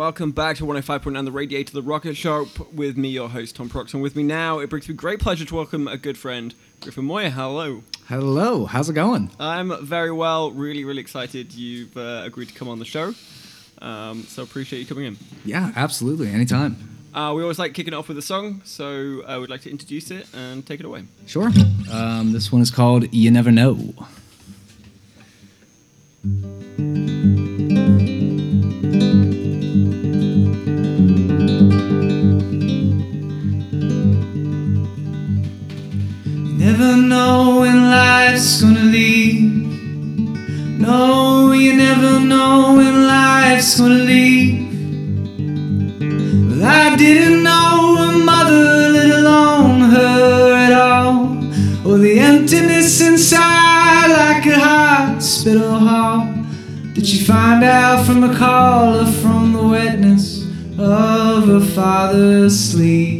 Welcome back to 105.9 The Radiator, the Rocket Show, with me, your host, Tom Prox. And with me now, it brings me great pleasure to welcome a good friend, Griffin Moyer. Hello. Hello, how's it going? I'm very well, really, really excited you've uh, agreed to come on the show. Um, so appreciate you coming in. Yeah, absolutely, anytime. Uh, we always like kicking it off with a song, so I would like to introduce it and take it away. Sure. Um, this one is called You Never Know. Life's gonna leave. No, you never know when life's gonna leave. Well, I didn't know a mother, let alone her at all. Or the emptiness inside, like a hospital hall. Did she find out from a call or from the wetness of her father's sleep?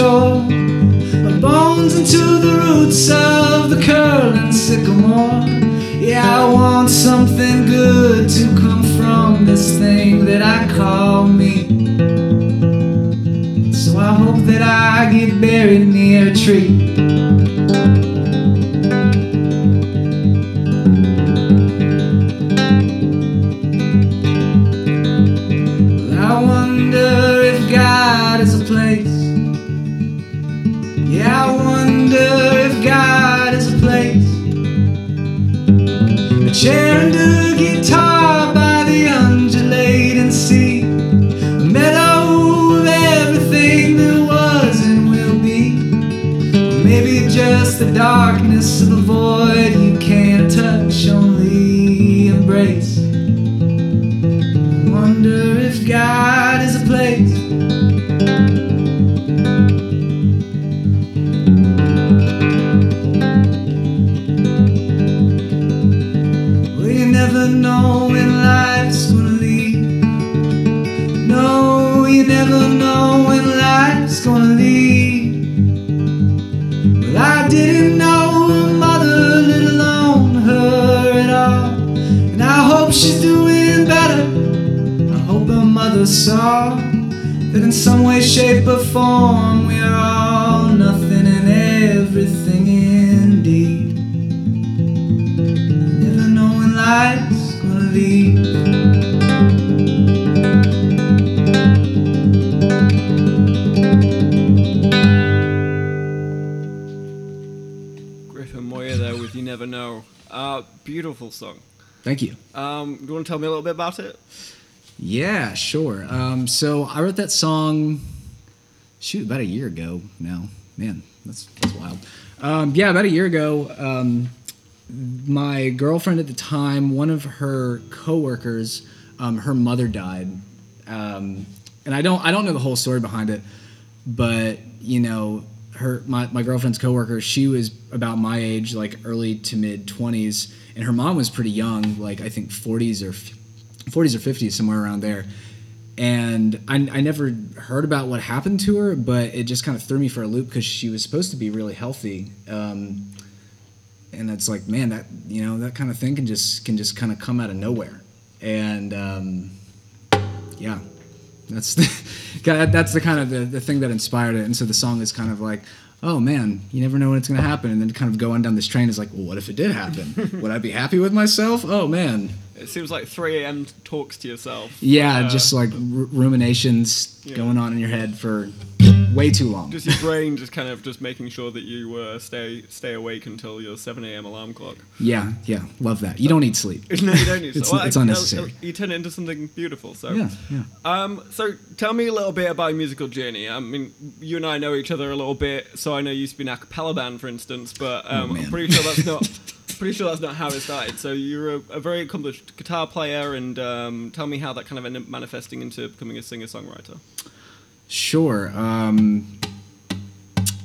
Shore. My bones into the roots of the curling sycamore. Yeah, I want something good to come from this thing that I call me. So I hope that I get buried near a tree. The darkness everything indeed. Never know when life's gonna leave. Griffin Moyer there with You Never Know. Uh, beautiful song. Thank you. Um, do you want to tell me a little bit about it? Yeah, sure. Um, so I wrote that song, shoot, about a year ago now. Man, that's, that's wild. Um, yeah, about a year ago, um, my girlfriend at the time, one of her coworkers, um, her mother died, um, and I don't I don't know the whole story behind it, but you know her my, my girlfriend's coworker she was about my age like early to mid 20s and her mom was pretty young, like I think 40s or 40s or 50s, somewhere around there. And I, I never heard about what happened to her, but it just kind of threw me for a loop because she was supposed to be really healthy. Um, and it's like, man, that you know that kind of thing can just can just kind of come out of nowhere. And um, yeah, that's the, that's the kind of the, the thing that inspired it. And so the song is kind of like, oh man, you never know when it's going to happen. And then kind of going down this train is like, well, what if it did happen? Would I be happy with myself? Oh man. It seems like 3 a.m. talks to yourself. Yeah, Uh, just like r- ruminations Yeah. going on in your head for way too long. just your brain just kind of just making sure that you uh, stay stay awake until your 7 a.m. alarm clock. yeah, yeah, love that. You don't need sleep. no, you don't need It's- Well, it's I- unnecessary. You turn it into something beautiful. So Yeah, yeah. Um, so tell me a little bit about your musical journey. I mean, you and I know each other a little bit, so I know you used to be in a cappella band, for instance, but um, Oh. I'm pretty sure that's not pretty sure that's not how it started. So you're a, a very accomplished guitar player, and um, tell me how that kind of ended up manifesting into becoming a singer songwriter. Sure. Um,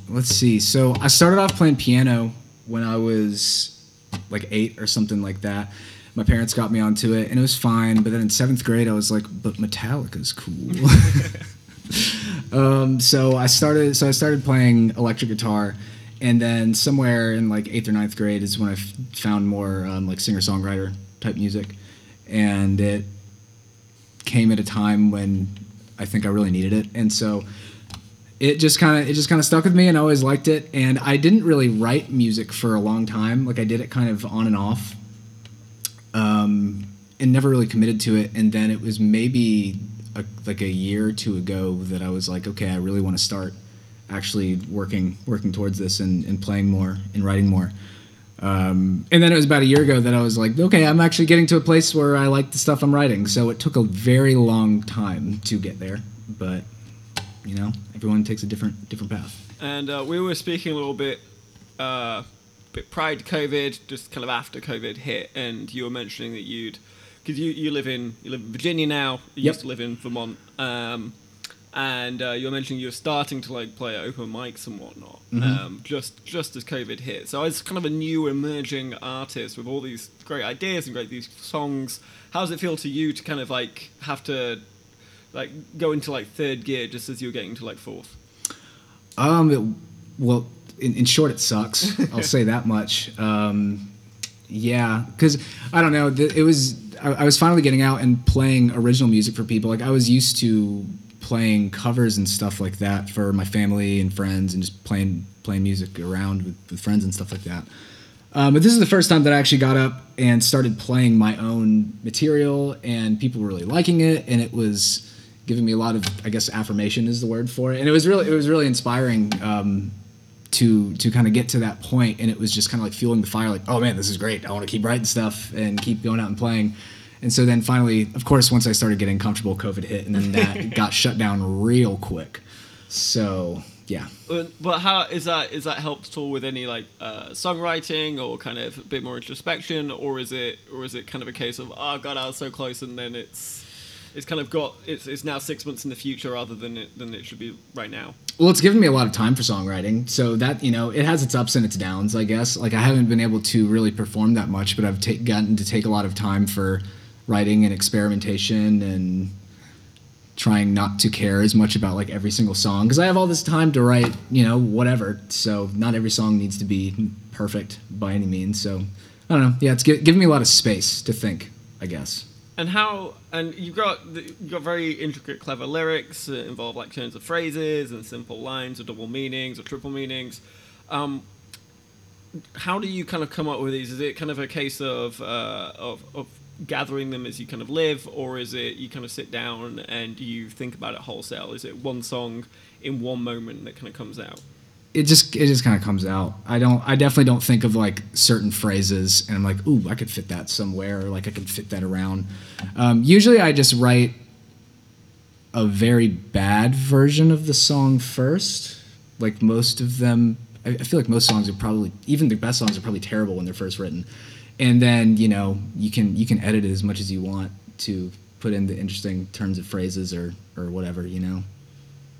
let's see. So I started off playing piano when I was like eight or something like that. My parents got me onto it, and it was fine. But then in seventh grade, I was like, "But Metallica's cool." um, so I started. So I started playing electric guitar, and then somewhere in like eighth or ninth grade is when I f- found more um, like singer songwriter type music, and it came at a time when I think I really needed it, and so it just kind of it just kind of stuck with me, and I always liked it. And I didn't really write music for a long time; like I did it kind of on and off, um, and never really committed to it. And then it was maybe a, like a year or two ago that I was like, okay, I really want to start actually working working towards this and, and playing more and writing more. Um, and then it was about a year ago that I was like, okay, I'm actually getting to a place where I like the stuff I'm writing. So it took a very long time to get there, but you know, everyone takes a different different path. And uh, we were speaking a little bit, uh, bit prior to COVID, just kind of after COVID hit, and you were mentioning that you'd, because you, you live in you live in Virginia now, you Yep. used to live in Vermont, um, and uh, you were mentioning you were starting to like play open mics and whatnot, um, just just as COVID hit. So as kind of a new emerging artist with all these great ideas and great these songs, how does it feel to you to kind of like have to like go into like third gear just as you're getting to like fourth? Um, it, well, in, in short, it sucks. I'll say that much. Um, yeah, because I don't know. It was I, I was finally getting out and playing original music for people. Like I was used to playing covers and stuff like that for my family and friends, and just playing playing music around with, with friends and stuff like that. Um, but this is the first time that I actually got up and started playing my own material, and people were really liking it, and it was giving me a lot of, I guess, affirmation is the word for it, and it was really, it was really inspiring um, to to kind of get to that point, and it was just kind of like fueling the fire, like, oh man, this is great, I want to keep writing stuff and keep going out and playing, and so then finally, of course, once I started getting comfortable, COVID hit, and then that got shut down real quick, so yeah. But, but how is that? Is that helped at all with any like uh, songwriting or kind of a bit more introspection, or is it, or is it kind of a case of oh god, I was so close, and then it's, it's kind of got it's, it's now six months in the future rather than it than it should be right now. Well, it's given me a lot of time for songwriting, so that you know, it has its ups and its downs. I guess like I haven't been able to really perform that much, but I've ta- gotten to take a lot of time for writing and experimentation and trying not to care as much about like every single song because I have all this time to write, you know, whatever. So not every song needs to be perfect by any means. So I don't know. Yeah, it's gi- given me a lot of space to think. I guess. And how? And you've got you've got very intricate, clever lyrics that involve like turns of phrases and simple lines or double meanings or triple meanings. Um, how do you kind of come up with these? Is it kind of a case of uh, of of gathering them as you kind of live, or is it you kind of sit down and you think about it wholesale? Is it one song in one moment that kind of comes out? it just it just kind of comes out. I don't I definitely don't think of like certain phrases and I'm like, ooh, I could fit that somewhere, or like I could fit that around. Um, usually, I just write a very bad version of the song first. Like most of them, I, I feel like most songs are probably even the best songs are probably terrible when they're first written, and then you know you can you can edit it as much as you want to put in the interesting turns of phrases or or whatever you know.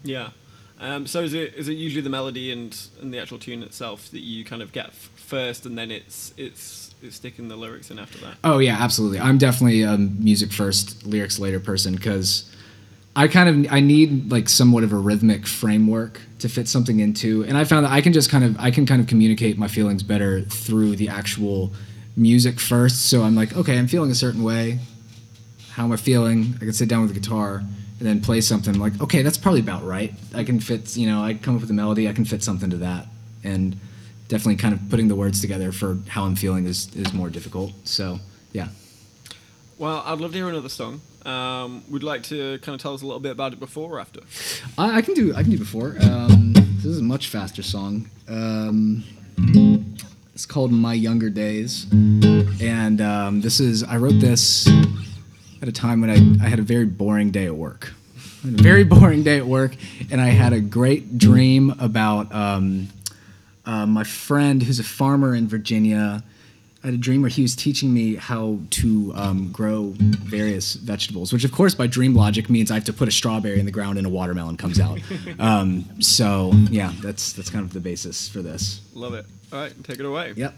Yeah. Um, so is it is it usually the melody and, and the actual tune itself that you kind of get f- first, and then it's it's it's sticking the lyrics in after that? Oh yeah, absolutely. I'm definitely a music first, lyrics later person because I kind of I need like somewhat of a rhythmic framework to fit something into, and I found that I can just kind of I can kind of communicate my feelings better through the actual music first. So I'm like, okay, I'm feeling a certain way. How am I feeling? I can sit down with the guitar and then play something. I'm like, okay, that's probably about right. I can fit, you know, I come up with a melody. I can fit something to that, and definitely kind of putting the words together for how I'm feeling is is more difficult. So yeah. Well, I'd love to hear another song. Um, would you like to kind of tell us a little bit about it before or after? I, I can do I can do before. Um, this is a much faster song. Um, it's called My Younger Days, and um, this is I wrote this at a time when I, I had a very boring day at work. A very boring day at work, and I had a great dream about um, uh, my friend who's a farmer in Virginia. I had a dream where he was teaching me how to um, grow various vegetables, which, of course, by dream logic means I have to put a strawberry in the ground and a watermelon comes out. um, so, yeah, that's that's kind of the basis for this. Love it. All right, take it away. Yep.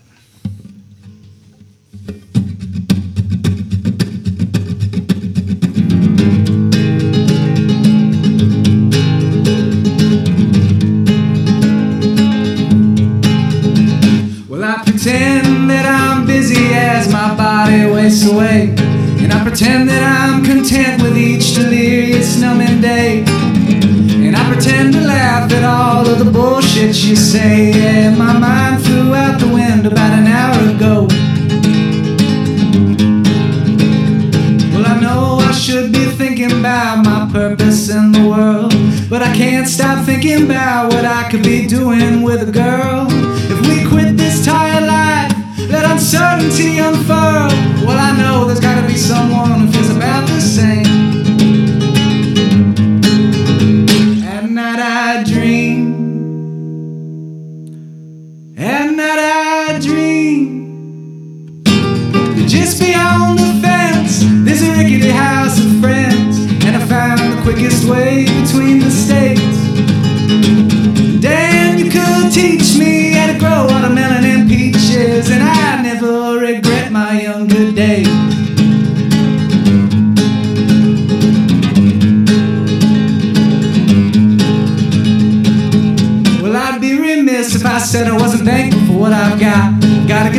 Wastes away. And I pretend that I'm content with each delirious numbing day. And I pretend to laugh at all of the bullshit you say. Yeah, my mind flew out the window about an hour ago. Well, I know I should be thinking about my purpose in the world. But I can't stop thinking about what I could be doing with a girl. If we quit this tired life, let uncertainty unfurl. Know there's gotta be someone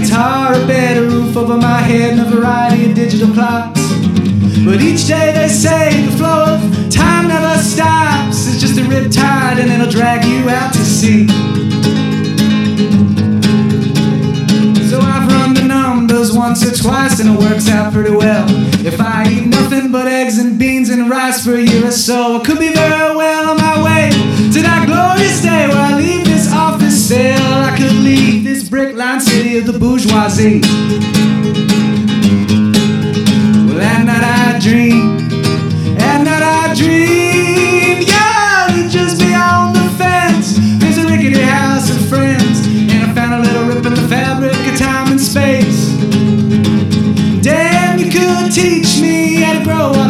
guitar, a bed, a roof over my head, and a variety of digital clocks. But each day they say the flow of time never stops. It's just a rip tide, and it'll drag you out to sea. So I've run the numbers once or twice, and it works out pretty well. If I eat nothing but eggs and beans and rice for a year or so, I could be very well on my way to that glorious day where I leave this office cell. Of the bourgeoisie. Well, at night I dream, at night I dream, yeah, just beyond the fence. There's a rickety house of friends, and I found a little rip in the fabric of time and space. Damn, you could teach me how to grow watermelon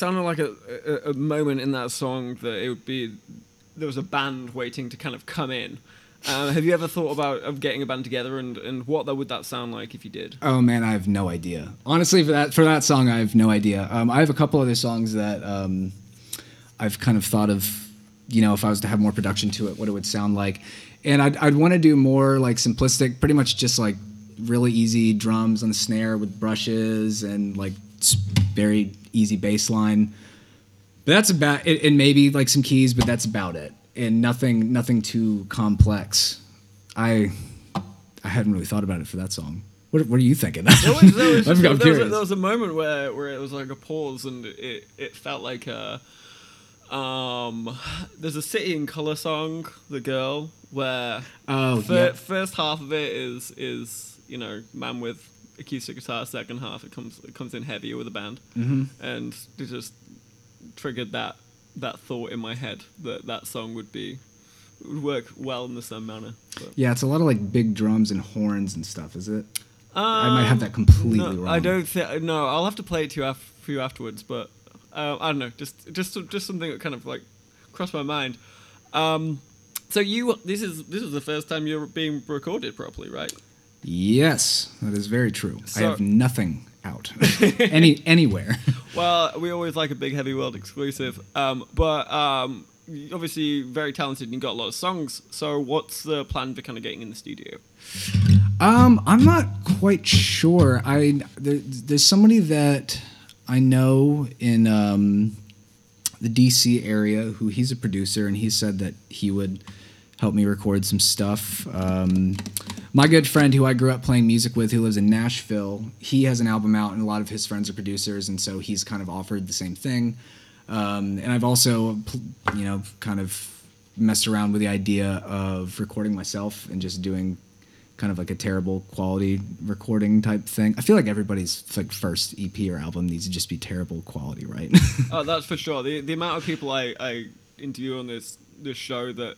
sounded like a, a, a moment in that song that it would be there was a band waiting to kind of come in. Um, have you ever thought about of getting a band together and, and what that would that sound like if you did? Oh man, I have no idea. Honestly, for that for that song, I have no idea. Um, I have a couple other songs that um, I've kind of thought of. You know, if I was to have more production to it, what it would sound like, and I'd I'd want to do more like simplistic, pretty much just like really easy drums on the snare with brushes and like s- very easy bass line. But that's about it, and maybe like some keys, but that's about it, and nothing nothing too complex. I I hadn't really thought about it for that song. What, what are you thinking? There was, there, was, I'm there, was a, there was a moment where, where it was like a pause and it, it felt like a Um, there's a City and Colour song, "The Girl," where Oh, fir- yeah. first half of it is is you know man with acoustic guitar. Second half it comes it comes in heavier with a band, mm-hmm. and it just triggered that that thought in my head that that song would be would work well in the same manner. But, Yeah, it's a lot of like big drums and horns and stuff, is it? I might have that completely no, wrong. I don't think. No, I'll have to play it to you af- for you afterwards. But uh, I don't know. Just just just something that kind of like crossed my mind. Um, so you this is this is the first time you're being recorded properly, right? Yes, that is very true. I have nothing out any anywhere. Well, we always like a big heavy world exclusive. Um, but um, obviously very talented and you've got a lot of songs. So what's the plan for kind of getting in the studio? Um, I'm not quite sure. I there, there's somebody that I know in um, the DC area who he's a producer, and he said that he would help me record some stuff. Um, my good friend who I grew up playing music with, who lives in Nashville, he has an album out, and a lot of his friends are producers, and so he's kind of offered the same thing. Um, and I've also, you know, kind of messed around with the idea of recording myself and just doing kind of like a terrible quality recording type thing. I feel like everybody's like first EP or album needs to just be terrible quality, right? Oh, that's for sure. The the amount of people I, I interview on this this show that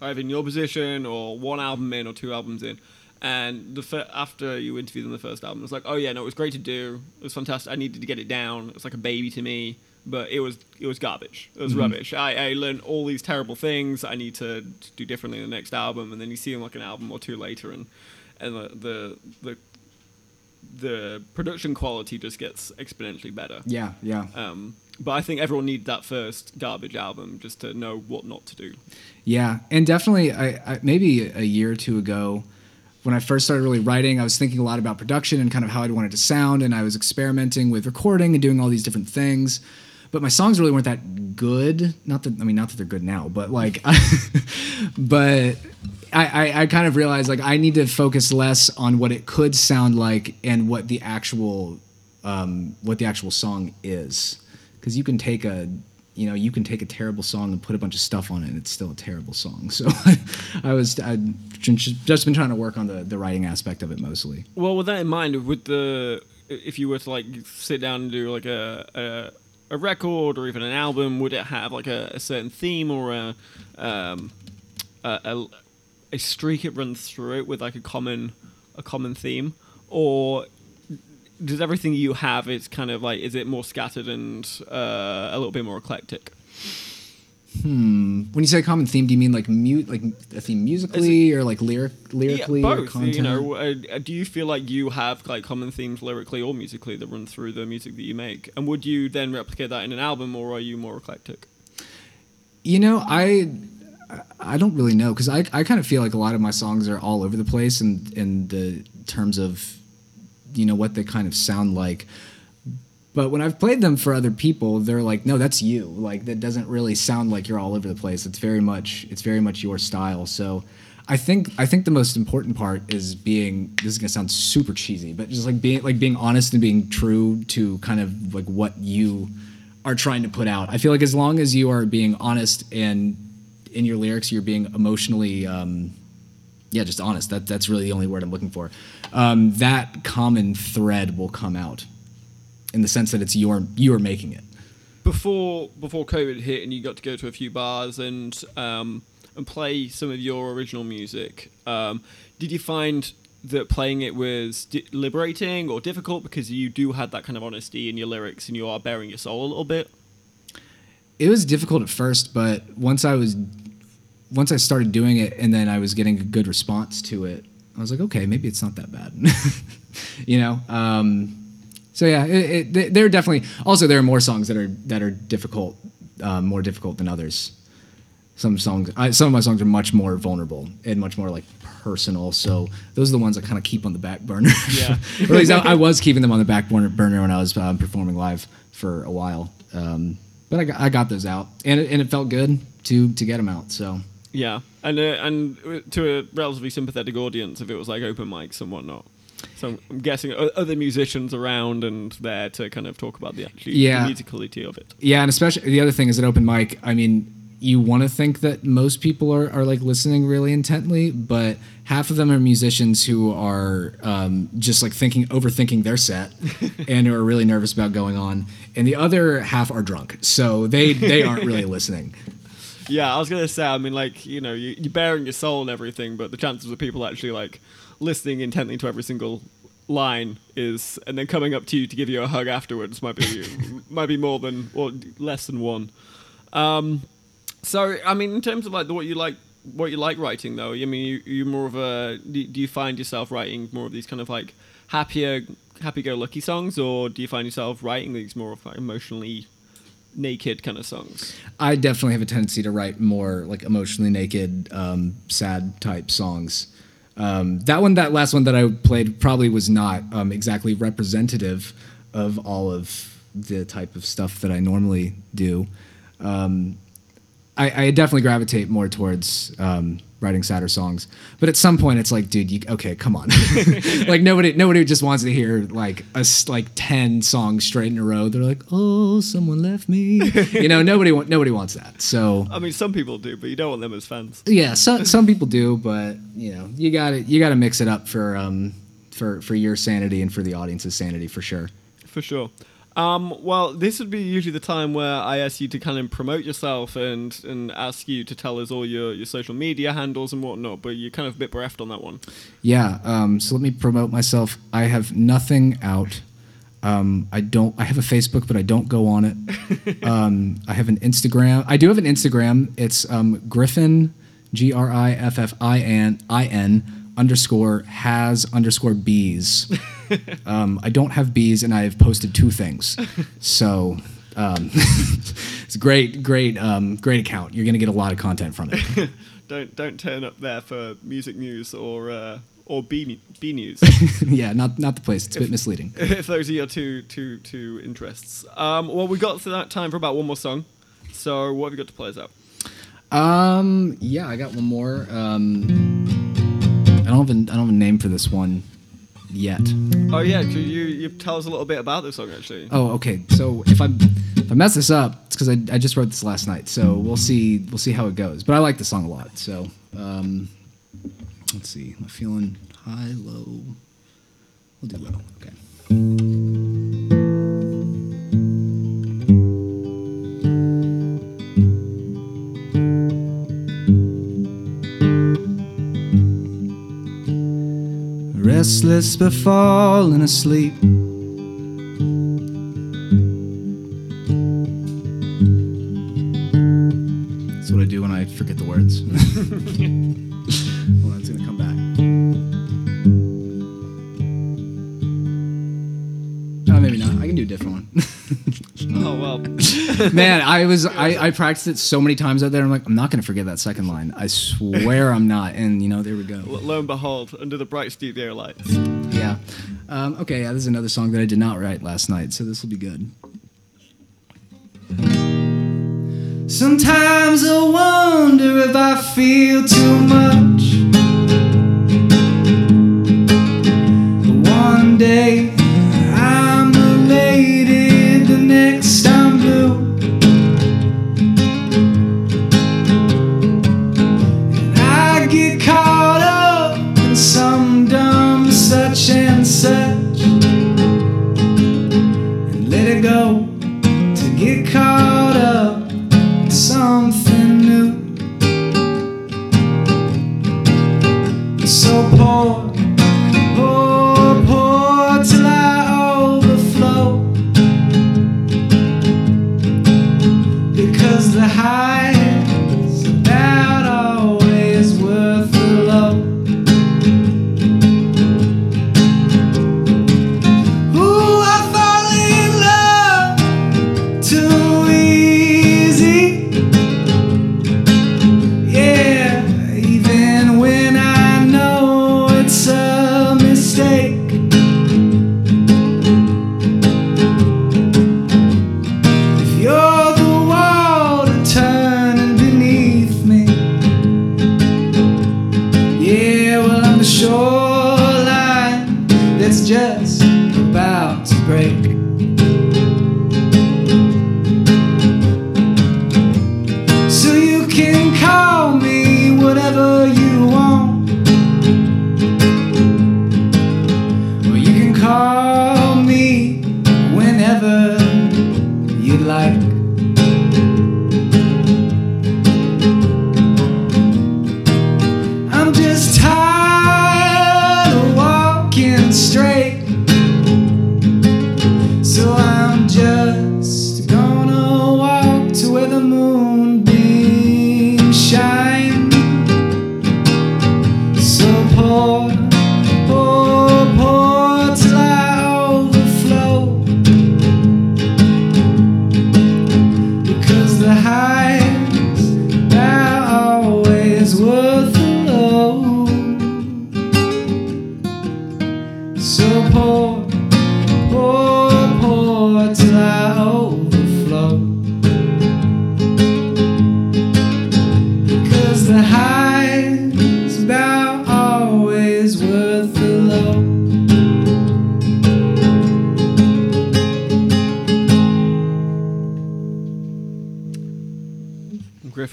either in your position or one album in or two albums in, and the fir- after you interview them the first album, it's like, oh yeah, no, it was great to do. It was fantastic. I needed to get it down. It's like a baby to me, but it was it was garbage. It was mm-hmm. rubbish. I, I learned all these terrible things I need to, to do differently in the next album, and then you see them like an album or two later, and and the the the, the production quality just gets exponentially better. yeah, yeah. Um, but I think everyone needs that first garbage album just to know what not to do. Yeah, and definitely, I, I maybe a year or two ago, when I first started really writing, I was thinking a lot about production and kind of how I'd want to sound, and I was experimenting with recording and doing all these different things. But my songs really weren't that good. Not that I mean, not that they're good now, but like, but I, I, I kind of realized like I need to focus less on what it could sound like and what the actual um, what the actual song is, because you can take a you know you can take a terrible song and put a bunch of stuff on it and it's still a terrible song. So I was I just been trying to work on the the writing aspect of it mostly. Well, with that in mind, with the if you were to like sit down and do like a a, a record or even an album, would it have like a, a certain theme or a um, a, a streak it runs through it with like a common a common theme, or does everything you have is kind of like is it more scattered and uh, a little bit more eclectic? When you say common theme, do you mean like mute like a theme musically or like lyric lyrically yeah, or both. content? You know, uh, do you feel like you have like common themes lyrically or musically that run through the music that you make? And would you then replicate that in an album, or are you more eclectic? You know, I I don't really know because I, I kind of feel like a lot of my songs are all over the place in in the terms of you know what they kind of sound like. But when I've played them for other people, they're like, "No, that's you. Like that doesn't really sound like you're all over the place. It's very much it's very much your style." So I think I think the most important part is being this is gonna sound super cheesy, but just like being like being honest and being true to kind of like what you are trying to put out. I feel like as long as you are being honest and in your lyrics you're being emotionally um, yeah just honest that that's really the only word i'm looking for um, that common thread will come out in the sense that it's your you are making it Before before COVID hit, and you got to go to a few bars and um, and play some of your original music. Um, did you find that playing it was di- liberating or difficult because you do have that kind of honesty in your lyrics and you are bearing your soul a little bit? it was difficult at first but once i was once i started doing it and then i was getting a good response to it i was like okay maybe it's not that bad you know um, so yeah it, it, there are definitely also there are more songs that are that are difficult um, more difficult than others. Some songs I, some of my songs are much more vulnerable and much more like personal. So those are the ones i kind of keep on the back burner. Yeah. or at least I, I was keeping them on the back burner burner when i was um, performing live for a while. Um, but I got, I got those out. And it, and it felt good to to get them out so. Yeah, and uh, and to a relatively sympathetic audience, if it was like open mics and whatnot. So I'm guessing other musicians around and there to kind of talk about the actually Yeah. musicality of it. Yeah, and especially the other thing is an open mic. I mean, you want to think that most people are, are like listening really intently, but half of them are musicians who are um, just like thinking, overthinking their set, and are really nervous about going on, and the other half are drunk, so they they aren't really listening. Yeah, I was gonna say. I mean, like you know, you, you're bearing your soul and everything, but the chances of people actually like listening intently to every single line is, and then coming up to you to give you a hug afterwards might be might be more than or less than one. Um, so I mean, in terms of like the, what you like, what you like writing though, I mean, you you more of a do, do you find yourself writing more of these kind of like happier, happy-go-lucky songs, or do you find yourself writing these more of like emotionally naked kind of songs? I definitely have a tendency to write more like emotionally naked, um, sad type songs. Um, that one, that last one that I played, probably was not um, exactly representative of all of the type of stuff that I normally do. Um, I, I definitely gravitate more towards um, writing sadder songs, but at some point, it's like, dude, you, okay, come on. like nobody, nobody just wants to hear like a s- like ten songs straight in a row. They're like, oh, someone left me. you know, nobody, wa- nobody wants that. So I mean, some people do, but you don't want them as fans. yeah, so, some people do, but you know, you got to you got to mix it up for um for for your sanity and for the audience's sanity for sure. For sure. Um, well, this would be usually the time where I ask you to kind of promote yourself and, and ask you to tell us all your, your social media handles and whatnot, but you're kind of a bit bereft on that one. Yeah. Um, so let me promote myself. I have nothing out. Um, I don't. I have a Facebook, but I don't go on it. um, I have an Instagram. I do have an Instagram. It's um, Griffin, G R I F F I N I N underscore has underscore bees. um, I don't have bees, and I have posted two things. So um, it's a great, great, um, great account. You're gonna get a lot of content from it. Don't don't turn up there for music news or uh, or B, B news yeah, not not the place. It's a bit misleading. if those are your two two two interests. Um, well, we got to that time for about one more song. So what have you got to play us out? Um, yeah, I got one more. Um, I don't have a, I don't have a name for this one yet. Oh yeah, could you you tell us a little bit about this song actually? Oh, okay. So if I if I mess this up, it's because I, I just wrote this last night. So we'll see we'll see how it goes. But I like the song a lot. So um, let's see. I'm feeling high, low? We'll do low. Okay. Restless but falling asleep. That's what I do when I forget the words. Man, I was I, I practiced it so many times out there. I'm like, I'm not gonna forget that second line. I swear I'm not. And you know, there we go. Lo and behold, under the bright studio lights. Yeah. Um, okay. Yeah, this is another song that I did not write last night, so this will be good. Sometimes I wonder if I feel too much.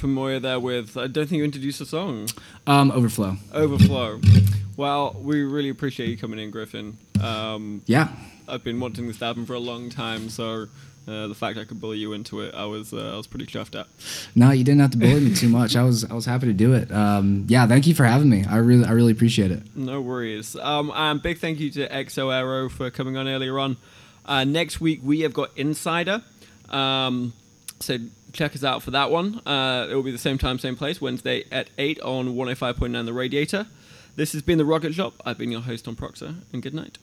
Moyer there with. I don't think you introduced the song. Um, overflow. Overflow. Well, we really appreciate you coming in, Griffin. Um, Yeah. I've been wanting this album for a long time, so uh, the fact I could bully you into it, I was uh, I was pretty chuffed at. No, you didn't have to bully me too much. I was I was happy to do it. Um, yeah, thank you for having me. I really I really appreciate it. No worries. Um, and big thank you to XO Aero for coming on earlier on. Uh, next week we have got Insider. Um, so check us out for that one. Uh, it will be the same time, same place, Wednesday at 8 on 105.9 The Radiator. This has been The Rocket Shop. I've been your host on Proxer, and good night.